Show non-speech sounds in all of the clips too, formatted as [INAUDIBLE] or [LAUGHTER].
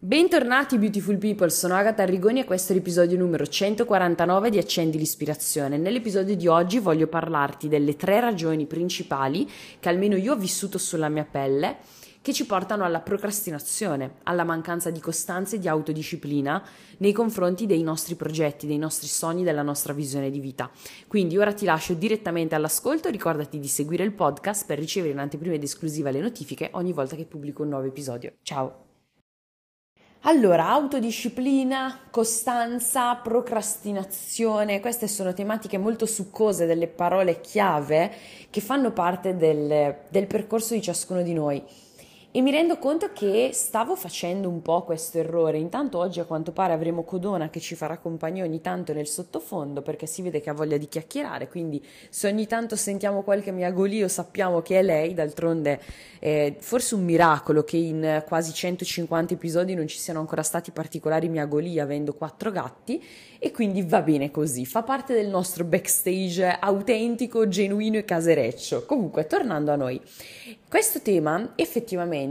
Bentornati Beautiful People, sono Agatha Arrigoni e questo è l'episodio numero 149 di Accendi l'ispirazione. Nell'episodio di oggi voglio parlarti delle tre ragioni principali che almeno io ho vissuto sulla mia pelle che ci portano alla procrastinazione, alla mancanza di costanza e di autodisciplina nei confronti dei nostri progetti, dei nostri sogni, della nostra visione di vita. Quindi ora ti lascio direttamente all'ascolto, ricordati di seguire il podcast per ricevere in anteprima ed esclusiva le notifiche ogni volta che pubblico un nuovo episodio. Ciao! Allora, autodisciplina, costanza, procrastinazione, queste sono tematiche molto succose, delle parole chiave che fanno parte del, del percorso di ciascuno di noi e mi rendo conto che stavo facendo un po' questo errore. Intanto oggi a quanto pare avremo Codona che ci farà compagnia ogni tanto nel sottofondo perché si vede che ha voglia di chiacchierare, quindi se ogni tanto sentiamo qualche miagolio sappiamo che è lei, d'altronde è forse un miracolo che in quasi 150 episodi non ci siano ancora stati particolari miagoli avendo quattro gatti e quindi va bene così, fa parte del nostro backstage autentico, genuino e casereccio. Comunque, tornando a noi, questo tema effettivamente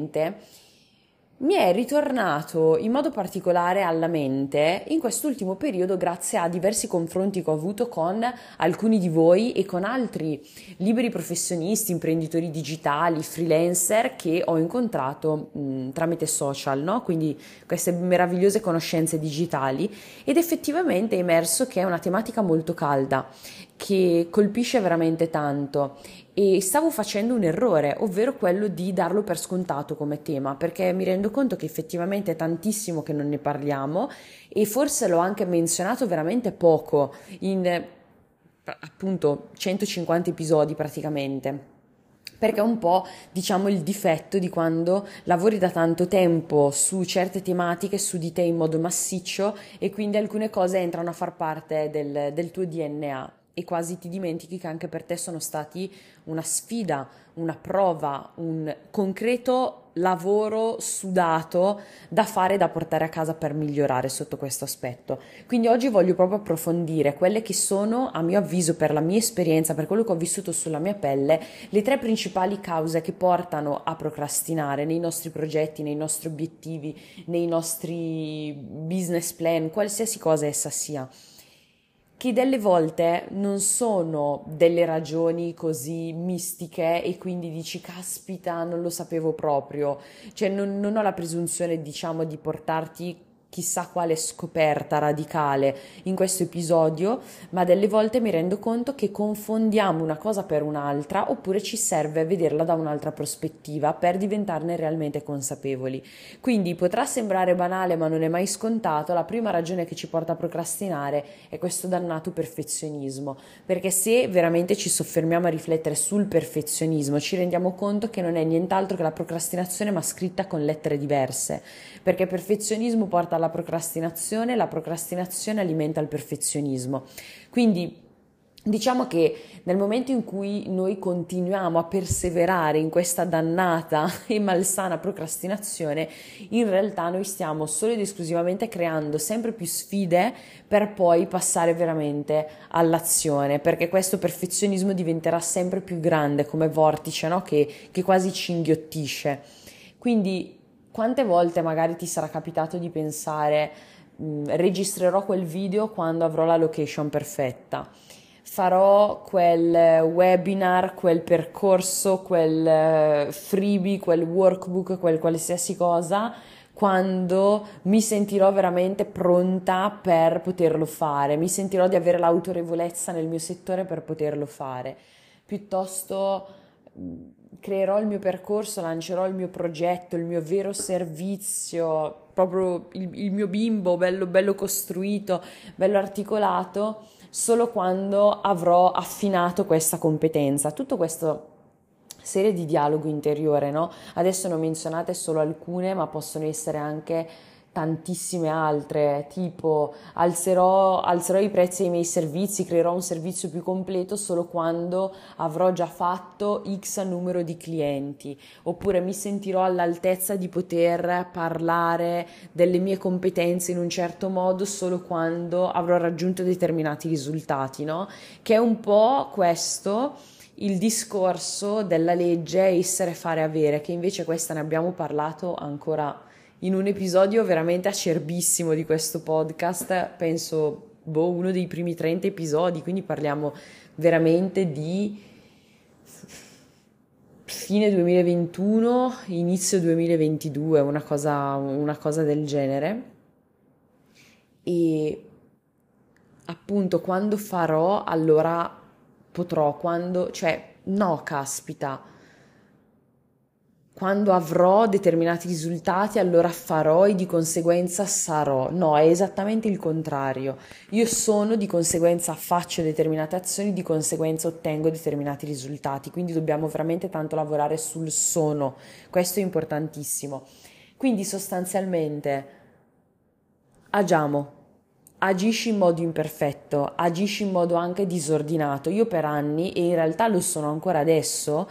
mi è ritornato in modo particolare alla mente in quest'ultimo periodo grazie a diversi confronti che ho avuto con alcuni di voi e con altri liberi professionisti, imprenditori digitali, freelancer che ho incontrato mh, tramite social, no? quindi queste meravigliose conoscenze digitali ed effettivamente è emerso che è una tematica molto calda che colpisce veramente tanto. E stavo facendo un errore, ovvero quello di darlo per scontato come tema, perché mi rendo conto che effettivamente è tantissimo che non ne parliamo e forse l'ho anche menzionato veramente poco in appunto 150 episodi praticamente. Perché è un po' diciamo il difetto di quando lavori da tanto tempo su certe tematiche, su di te in modo massiccio e quindi alcune cose entrano a far parte del, del tuo DNA e quasi ti dimentichi che anche per te sono stati una sfida, una prova, un concreto lavoro sudato da fare e da portare a casa per migliorare sotto questo aspetto. Quindi oggi voglio proprio approfondire quelle che sono, a mio avviso, per la mia esperienza, per quello che ho vissuto sulla mia pelle, le tre principali cause che portano a procrastinare nei nostri progetti, nei nostri obiettivi, nei nostri business plan, qualsiasi cosa essa sia che delle volte non sono delle ragioni così mistiche e quindi dici caspita non lo sapevo proprio, cioè non, non ho la presunzione diciamo di portarti chissà quale scoperta radicale in questo episodio, ma delle volte mi rendo conto che confondiamo una cosa per un'altra oppure ci serve vederla da un'altra prospettiva per diventarne realmente consapevoli. Quindi potrà sembrare banale, ma non è mai scontato, la prima ragione che ci porta a procrastinare è questo dannato perfezionismo, perché se veramente ci soffermiamo a riflettere sul perfezionismo, ci rendiamo conto che non è nient'altro che la procrastinazione ma scritta con lettere diverse, perché perfezionismo porta alla procrastinazione, la procrastinazione alimenta il perfezionismo. Quindi Diciamo che nel momento in cui noi continuiamo a perseverare in questa dannata [LAUGHS] e malsana procrastinazione, in realtà noi stiamo solo ed esclusivamente creando sempre più sfide per poi passare veramente all'azione, perché questo perfezionismo diventerà sempre più grande come vortice no? che, che quasi ci inghiottisce. Quindi quante volte magari ti sarà capitato di pensare mh, registrerò quel video quando avrò la location perfetta? Farò quel webinar, quel percorso, quel freebie, quel workbook, quel qualsiasi cosa quando mi sentirò veramente pronta per poterlo fare, mi sentirò di avere l'autorevolezza nel mio settore per poterlo fare, piuttosto creerò il mio percorso, lancerò il mio progetto, il mio vero servizio, proprio il, il mio bimbo bello, bello costruito, bello articolato, solo quando avrò affinato questa competenza. Tutto questo serie di dialogo interiore, no? Adesso ne ho menzionate solo alcune, ma possono essere anche tantissime altre, tipo alzerò, alzerò, i prezzi dei miei servizi, creerò un servizio più completo solo quando avrò già fatto X numero di clienti, oppure mi sentirò all'altezza di poter parlare delle mie competenze in un certo modo solo quando avrò raggiunto determinati risultati, no? Che è un po' questo il discorso della legge essere fare avere, che invece questa ne abbiamo parlato ancora in un episodio veramente acerbissimo di questo podcast, penso boh, uno dei primi 30 episodi, quindi parliamo veramente di fine 2021, inizio 2022, una cosa, una cosa del genere. E appunto quando farò, allora potrò, quando, cioè, no, caspita quando avrò determinati risultati allora farò e di conseguenza sarò. No, è esattamente il contrario. Io sono, di conseguenza faccio determinate azioni, di conseguenza ottengo determinati risultati. Quindi dobbiamo veramente tanto lavorare sul sono. Questo è importantissimo. Quindi sostanzialmente agiamo. Agisci in modo imperfetto, agisci in modo anche disordinato. Io per anni, e in realtà lo sono ancora adesso,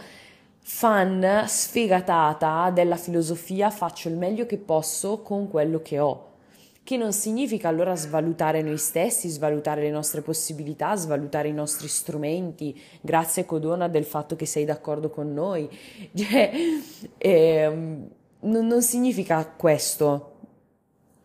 fan sfegatata della filosofia faccio il meglio che posso con quello che ho che non significa allora svalutare noi stessi, svalutare le nostre possibilità, svalutare i nostri strumenti. Grazie Codona del fatto che sei d'accordo con noi. [LAUGHS] Cioè, eh, non, non significa questo.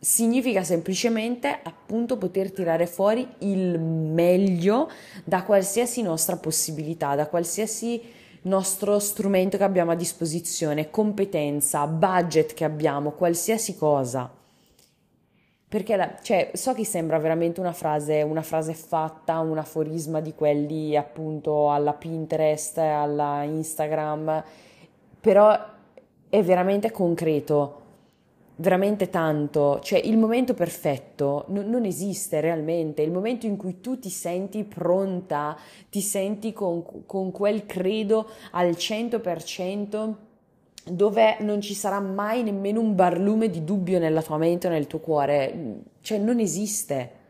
Significa semplicemente appunto poter tirare fuori il meglio da qualsiasi nostra possibilità, da qualsiasi nostro strumento che abbiamo a disposizione, competenza, budget che abbiamo, qualsiasi cosa. Perché la, cioè, so che sembra veramente una frase, una frase fatta, un aforisma di quelli appunto alla Pinterest, alla Instagram, però è veramente concreto veramente tanto, cioè il momento perfetto n- non esiste realmente, il momento in cui tu ti senti pronta, ti senti con, con quel credo al 100% dove non ci sarà mai nemmeno un barlume di dubbio nella tua mente o nel tuo cuore, cioè non esiste.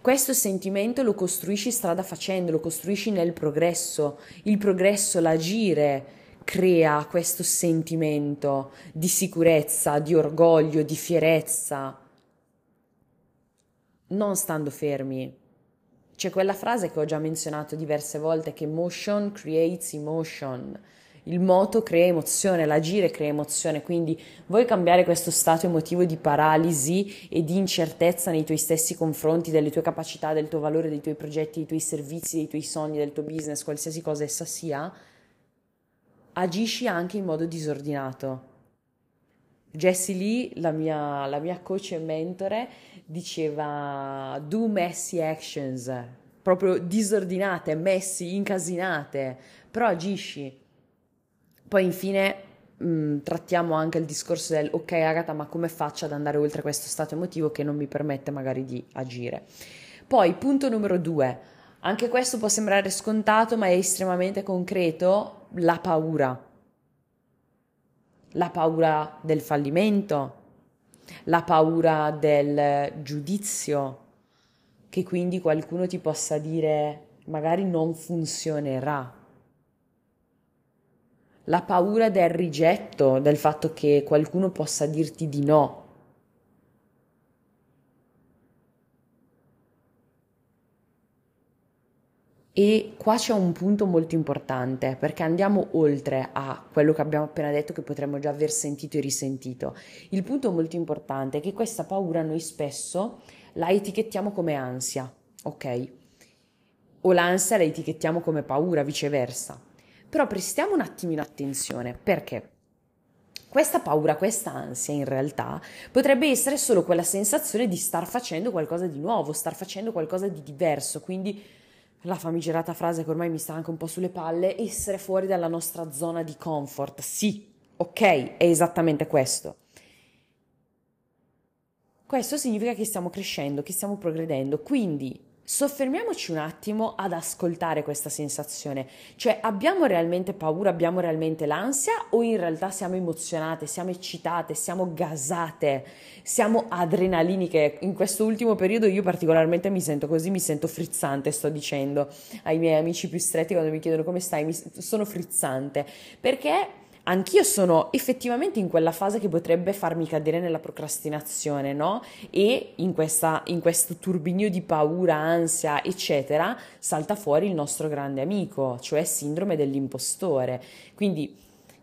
Questo sentimento lo costruisci strada facendo, lo costruisci nel progresso, il progresso, l'agire, crea questo sentimento di sicurezza, di orgoglio, di fierezza, non stando fermi. C'è quella frase che ho già menzionato diverse volte che motion creates emotion. Il moto crea emozione, l'agire crea emozione, quindi vuoi cambiare questo stato emotivo di paralisi e di incertezza nei tuoi stessi confronti, delle tue capacità, del tuo valore, dei tuoi progetti, dei tuoi servizi, dei tuoi sogni, del tuo business, qualsiasi cosa essa sia? Agisci anche in modo disordinato. Jessie Lee, la mia, la mia coach e mentore, diceva do messy actions, proprio disordinate, messy, incasinate, però agisci. Poi infine mh, mm, trattiamo anche il discorso del ok Agatha, ma come faccio ad andare oltre questo stato emotivo che non mi permette magari di agire. Poi punto numero due, anche questo può sembrare scontato ma è estremamente concreto, la paura, la paura del fallimento, la paura del giudizio, che quindi qualcuno ti possa dire magari non funzionerà. La paura del rigetto, del fatto che qualcuno possa dirti di no. E qua c'è un punto molto importante perché andiamo oltre a quello che abbiamo appena detto che potremmo già aver sentito e risentito. Il punto molto importante è che questa paura noi spesso la etichettiamo come ansia, ok? O l'ansia la etichettiamo come paura, viceversa. Però prestiamo un attimino attenzione perché questa paura, questa ansia in realtà potrebbe essere solo quella sensazione di star facendo qualcosa di nuovo, star facendo qualcosa di diverso, quindi la famigerata frase che ormai mi sta anche un po' sulle palle, essere fuori dalla nostra zona di comfort. Sì, ok, è esattamente questo. Questo significa che stiamo crescendo, che stiamo progredendo, quindi soffermiamoci un attimo ad ascoltare questa sensazione, cioè abbiamo realmente paura, abbiamo realmente l'ansia o in realtà siamo emozionate, siamo eccitate, siamo gasate, siamo adrenaliniche. In questo ultimo periodo io particolarmente mi sento così, mi sento frizzante, sto dicendo ai miei amici più stretti quando mi chiedono come stai, mi sono frizzante perché anch'io sono effettivamente in quella fase che potrebbe farmi cadere nella procrastinazione, no? E in, questa, in questo turbinio di paura, ansia, eccetera, salta fuori il nostro grande amico, cioè sindrome dell'impostore. Quindi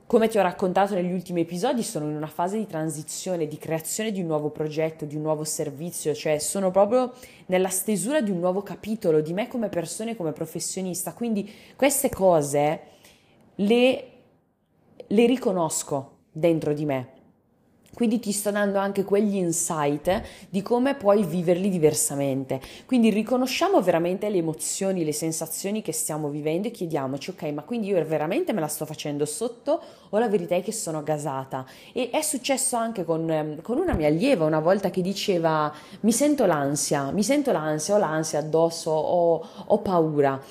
come ti ho raccontato negli ultimi episodi, sono in una fase di transizione, di creazione di un nuovo progetto, di un nuovo servizio, cioè sono proprio nella stesura di un nuovo capitolo di me come persona e come professionista. Quindi queste cose le, le riconosco dentro di me quindi ti sto dando anche quegli insight di come puoi viverli diversamente. Quindi riconosciamo veramente le emozioni, le sensazioni che stiamo vivendo e chiediamoci, ok, ma quindi io veramente me la sto facendo sotto o la verità è che sono gasata? E è successo anche con, ehm, con una mia allieva una volta che diceva mi sento l'ansia, mi sento l'ansia, ho l'ansia addosso, ho, ho paura.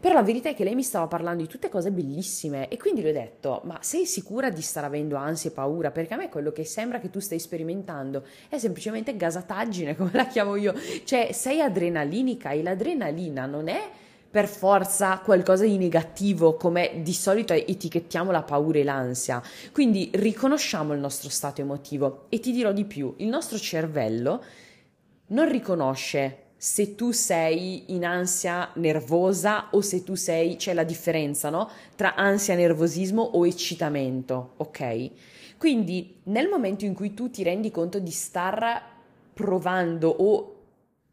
Però la verità è che lei mi stava parlando di tutte cose bellissime e quindi le ho detto, ma sei sicura di stare avendo ansia e paura? Perché a me quello che sembra che tu stai sperimentando è semplicemente gasataggine, [LAUGHS] come la chiamo io. Cioè, sei adrenalinica e l'adrenalina non è per forza qualcosa di negativo come di solito etichettiamo la paura e l'ansia. Quindi riconosciamo il nostro stato emotivo e ti dirò di più, il nostro cervello non riconosce se tu sei in ansia nervosa o se tu sei, c'è la differenza, no? Tra ansia, nervosismo o eccitamento, ok? Quindi nel momento in cui tu ti rendi conto di star provando o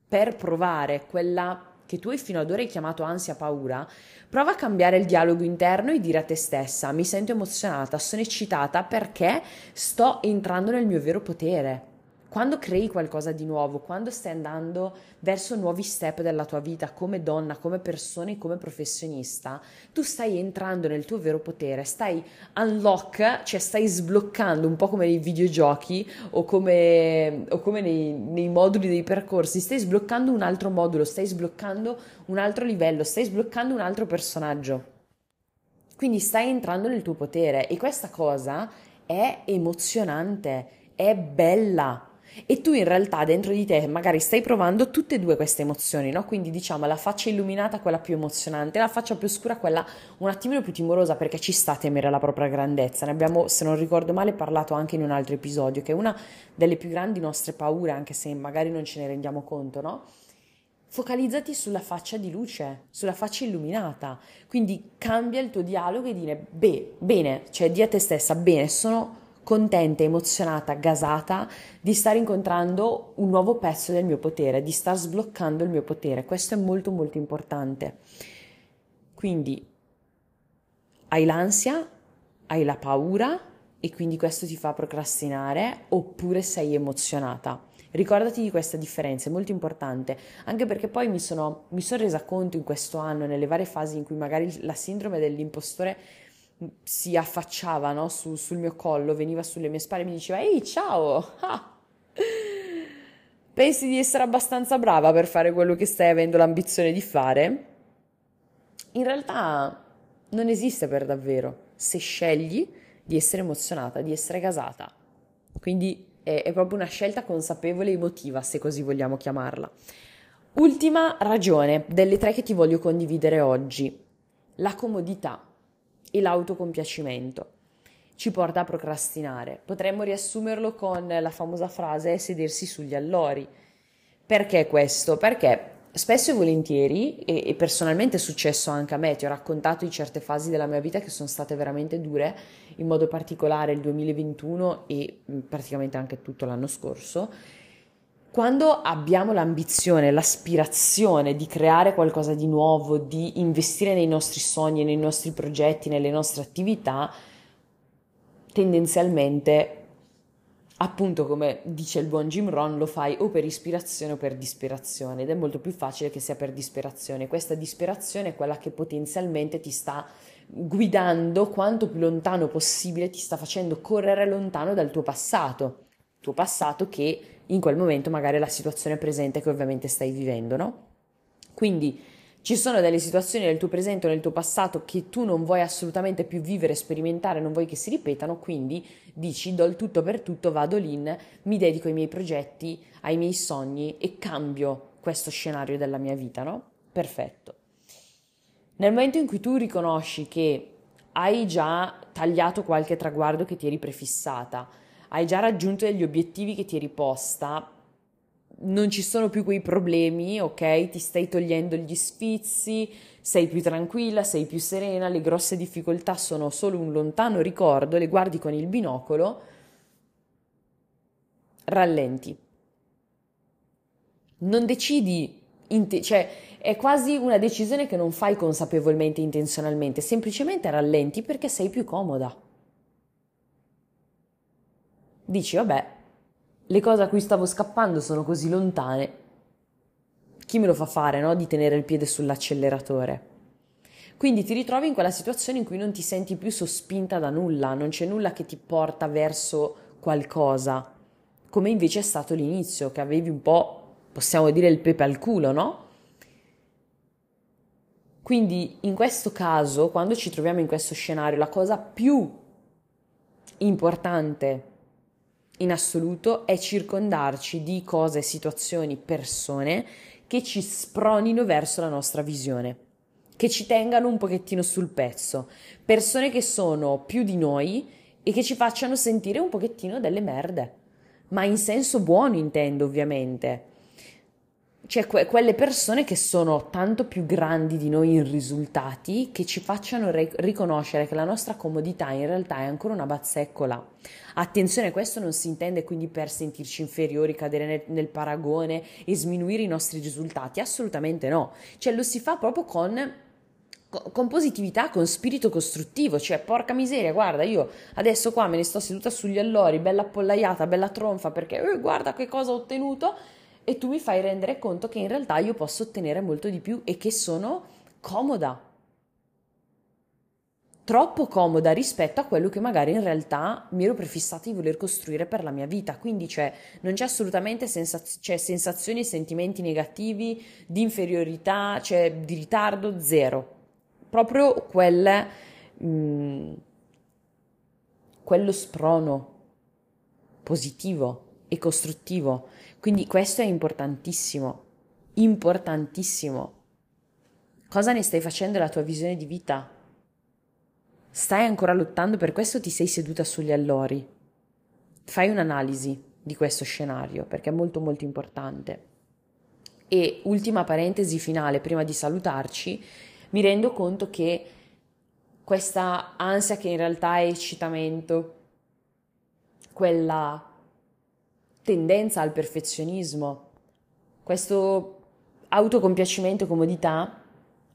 per provare quella che tu hai fino ad ora hai chiamato ansia paura, prova a cambiare il dialogo interno e dire a te stessa: mi sento emozionata, sono eccitata perché sto entrando nel mio vero potere quando crei qualcosa di nuovo, quando stai andando verso nuovi step della tua vita come donna, come persona e come professionista, tu stai entrando nel tuo vero potere, stai unlock, cioè stai sbloccando un po' come nei videogiochi o come, o come nei, nei moduli dei percorsi, stai sbloccando un altro modulo, stai sbloccando un altro livello, stai sbloccando un altro personaggio. Quindi stai entrando nel tuo potere e questa cosa è emozionante, è bella e tu in realtà dentro di te magari stai provando tutte e due queste emozioni, no? Quindi diciamo la faccia illuminata quella più emozionante, la faccia più scura quella un attimino più timorosa perché ci sta a temere la propria grandezza. Ne abbiamo, se non ricordo male, parlato anche in un altro episodio, che è una delle più grandi nostre paure, anche se magari non ce ne rendiamo conto, no? Focalizzati sulla faccia di luce, sulla faccia illuminata. Quindi cambia il tuo dialogo e dire, beh, bene, cioè di a te stessa, bene, sono contenta, emozionata, gasata di stare incontrando un nuovo pezzo del mio potere, di star sbloccando il mio potere. Questo è molto molto importante. Quindi hai l'ansia, hai la paura e quindi questo ti fa procrastinare oppure sei emozionata. Ricordati di questa differenza, è molto importante, anche perché poi mi sono, mi sono resa conto in questo anno, nelle varie fasi in cui magari la sindrome dell'impostore si affacciava no, su, sul mio collo, veniva sulle mie spalle e mi diceva ehi ciao, [LAUGHS] ah, pensi di essere abbastanza brava per fare quello che stai avendo l'ambizione di fare? In realtà non esiste per davvero se scegli di essere emozionata, di essere gasata. Quindi è, è proprio una scelta consapevole e emotiva, se così vogliamo chiamarla. Ultima ragione delle tre che ti voglio condividere oggi, la comodità e l'autocompiacimento ci porta a procrastinare. Potremmo riassumerlo con la famosa frase sedersi sugli allori. Perché questo? Perché spesso e volentieri, e, e, personalmente è successo anche a me, ti ho raccontato di certe fasi della mia vita che sono state veramente dure, in modo particolare il 2021 e mm, praticamente anche tutto l'anno scorso, quando abbiamo l'ambizione, l'aspirazione di creare qualcosa di nuovo, di investire nei nostri sogni, nei nostri progetti, nelle nostre attività, tendenzialmente, appunto come dice il buon Jim Ron, lo fai o per ispirazione o per disperazione ed è molto più facile che sia per disperazione. Questa disperazione è quella che potenzialmente ti sta guidando quanto più lontano possibile, ti sta facendo correre lontano dal tuo passato, tuo passato che in quel momento magari la situazione presente che ovviamente stai vivendo, no? Quindi ci sono delle situazioni nel tuo presente o nel tuo passato che tu non vuoi assolutamente più vivere, sperimentare, non vuoi che si ripetano, quindi dici do il tutto per tutto, vado lì, mi dedico ai miei progetti, ai miei sogni e cambio questo scenario della mia vita, no? Perfetto. Nel momento in cui tu riconosci che hai già tagliato qualche traguardo che ti eri prefissata, hai già raggiunto degli obiettivi che ti eri posta, non ci sono più quei problemi, ok? Ti stai togliendo gli sfizi, sei più tranquilla, sei più serena, le grosse difficoltà sono solo un lontano ricordo, le guardi con il binocolo, rallenti. Non decidi, inte- cioè è quasi una decisione che non fai consapevolmente, intenzionalmente, semplicemente rallenti perché sei più comoda. Dici, vabbè, le cose a cui stavo scappando sono così lontane. Chi me lo fa fare, no? Di tenere il piede sull'acceleratore. Quindi ti ritrovi in quella situazione in cui non ti senti più sospinta da nulla, non c'è nulla che ti porta verso qualcosa, come invece è stato l'inizio, che avevi un po', possiamo dire, il pepe al culo, no? Quindi in questo caso, quando ci troviamo in questo scenario, la cosa più importante in assoluto è circondarci di cose, situazioni, persone che ci spronino verso la nostra visione, che ci tengano un pochettino sul pezzo, persone che sono più di noi e che ci facciano sentire un pochettino delle merde, ma in senso buono intendo ovviamente cioè que- quelle persone che sono tanto più grandi di noi in risultati che ci facciano re- riconoscere che la nostra comodità in realtà è ancora una bazzeccola. Attenzione, questo non si intende quindi per sentirci inferiori, cadere nel, nel paragone e sminuire i nostri risultati, assolutamente no. Cioè lo si fa proprio con con positività, con spirito costruttivo, cioè porca miseria, guarda, io adesso qua me ne sto seduta sugli allori, bella appollaiata, bella tronfa, perché eh, guarda che cosa ho ottenuto, e tu mi fai rendere conto che in realtà io posso ottenere molto di più e che sono comoda. Troppo comoda rispetto a quello che magari in realtà mi ero prefissata di voler costruire per la mia vita. Quindi cioè, non c'è assolutamente sensaz- cioè, sensazioni e sentimenti negativi di inferiorità, cioè di ritardo, zero. Proprio quel, mh, mm, quello sprono positivo e costruttivo quindi questo è importantissimo, importantissimo. Cosa ne stai facendo della tua visione di vita? Stai ancora lottando per questo ti sei seduta sugli allori? Fai un'analisi di questo scenario perché è molto molto importante. E ultima parentesi finale prima di salutarci, mi rendo conto che questa ansia che in realtà è eccitamento, quella tendenza al perfezionismo, questo autocompiacimento e comodità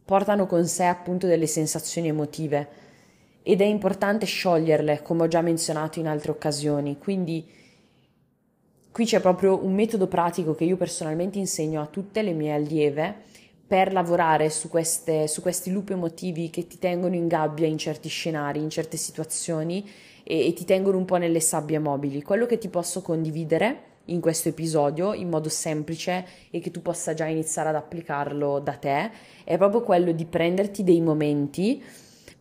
portano con sé appunto delle sensazioni emotive ed è importante scioglierle, come ho già menzionato in altre occasioni. Quindi qui c'è proprio un metodo pratico che io personalmente insegno a tutte le mie allieve per lavorare su, queste, su questi loop emotivi che ti tengono in gabbia in certi scenari, in certe situazioni e, e ti tengono un po' nelle sabbie mobili. Quello che ti posso condividere in questo episodio in modo semplice e che tu possa già iniziare ad applicarlo da te è proprio quello di prenderti dei momenti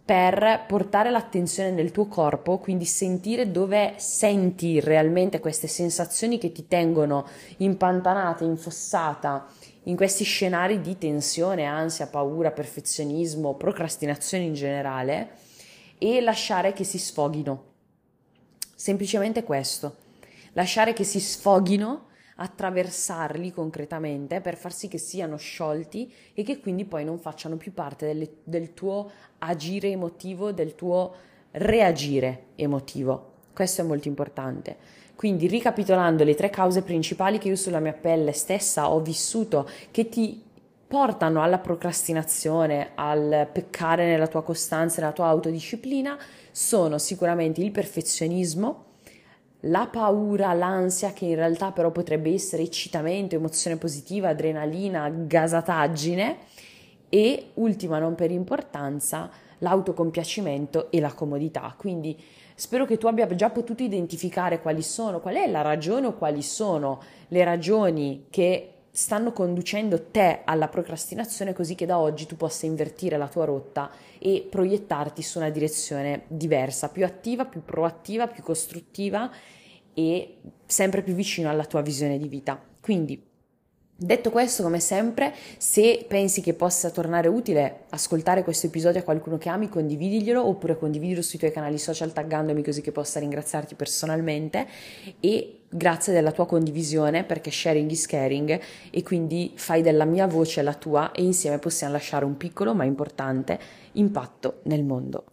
per portare l'attenzione nel tuo corpo, quindi sentire dove senti realmente queste sensazioni che ti tengono impantanata, infossata in questi scenari di tensione, ansia, paura, perfezionismo, procrastinazione in generale e lasciare che si sfoghino. Semplicemente questo, lasciare che si sfoghino, attraversarli concretamente per far sì che siano sciolti e che quindi poi non facciano più parte delle, del tuo agire emotivo, del tuo reagire emotivo. Questo è molto importante. Quindi ricapitolando le tre cause principali che io sulla mia pelle stessa ho vissuto, che ti portano alla procrastinazione, al peccare nella tua costanza, nella tua autodisciplina, sono sicuramente il perfezionismo, la paura, l'ansia che in realtà però potrebbe essere eccitamento, emozione positiva, adrenalina, gasataggine e ultima non per importanza l'autocompiacimento e la comodità. Quindi spero che tu abbia già potuto identificare quali sono, qual è la ragione o quali sono le ragioni che stanno conducendo te alla procrastinazione così che da oggi tu possa invertire la tua rotta e proiettarti su una direzione diversa, più attiva, più proattiva, più costruttiva e sempre più vicino alla tua visione di vita. Quindi Detto questo, come sempre, se pensi che possa tornare utile ascoltare questo episodio a qualcuno che ami, condividiglielo oppure condividilo sui tuoi canali social taggandomi così che possa ringraziarti personalmente e grazie della tua condivisione perché sharing is caring e quindi fai della mia voce la tua e insieme possiamo lasciare un piccolo ma importante impatto nel mondo.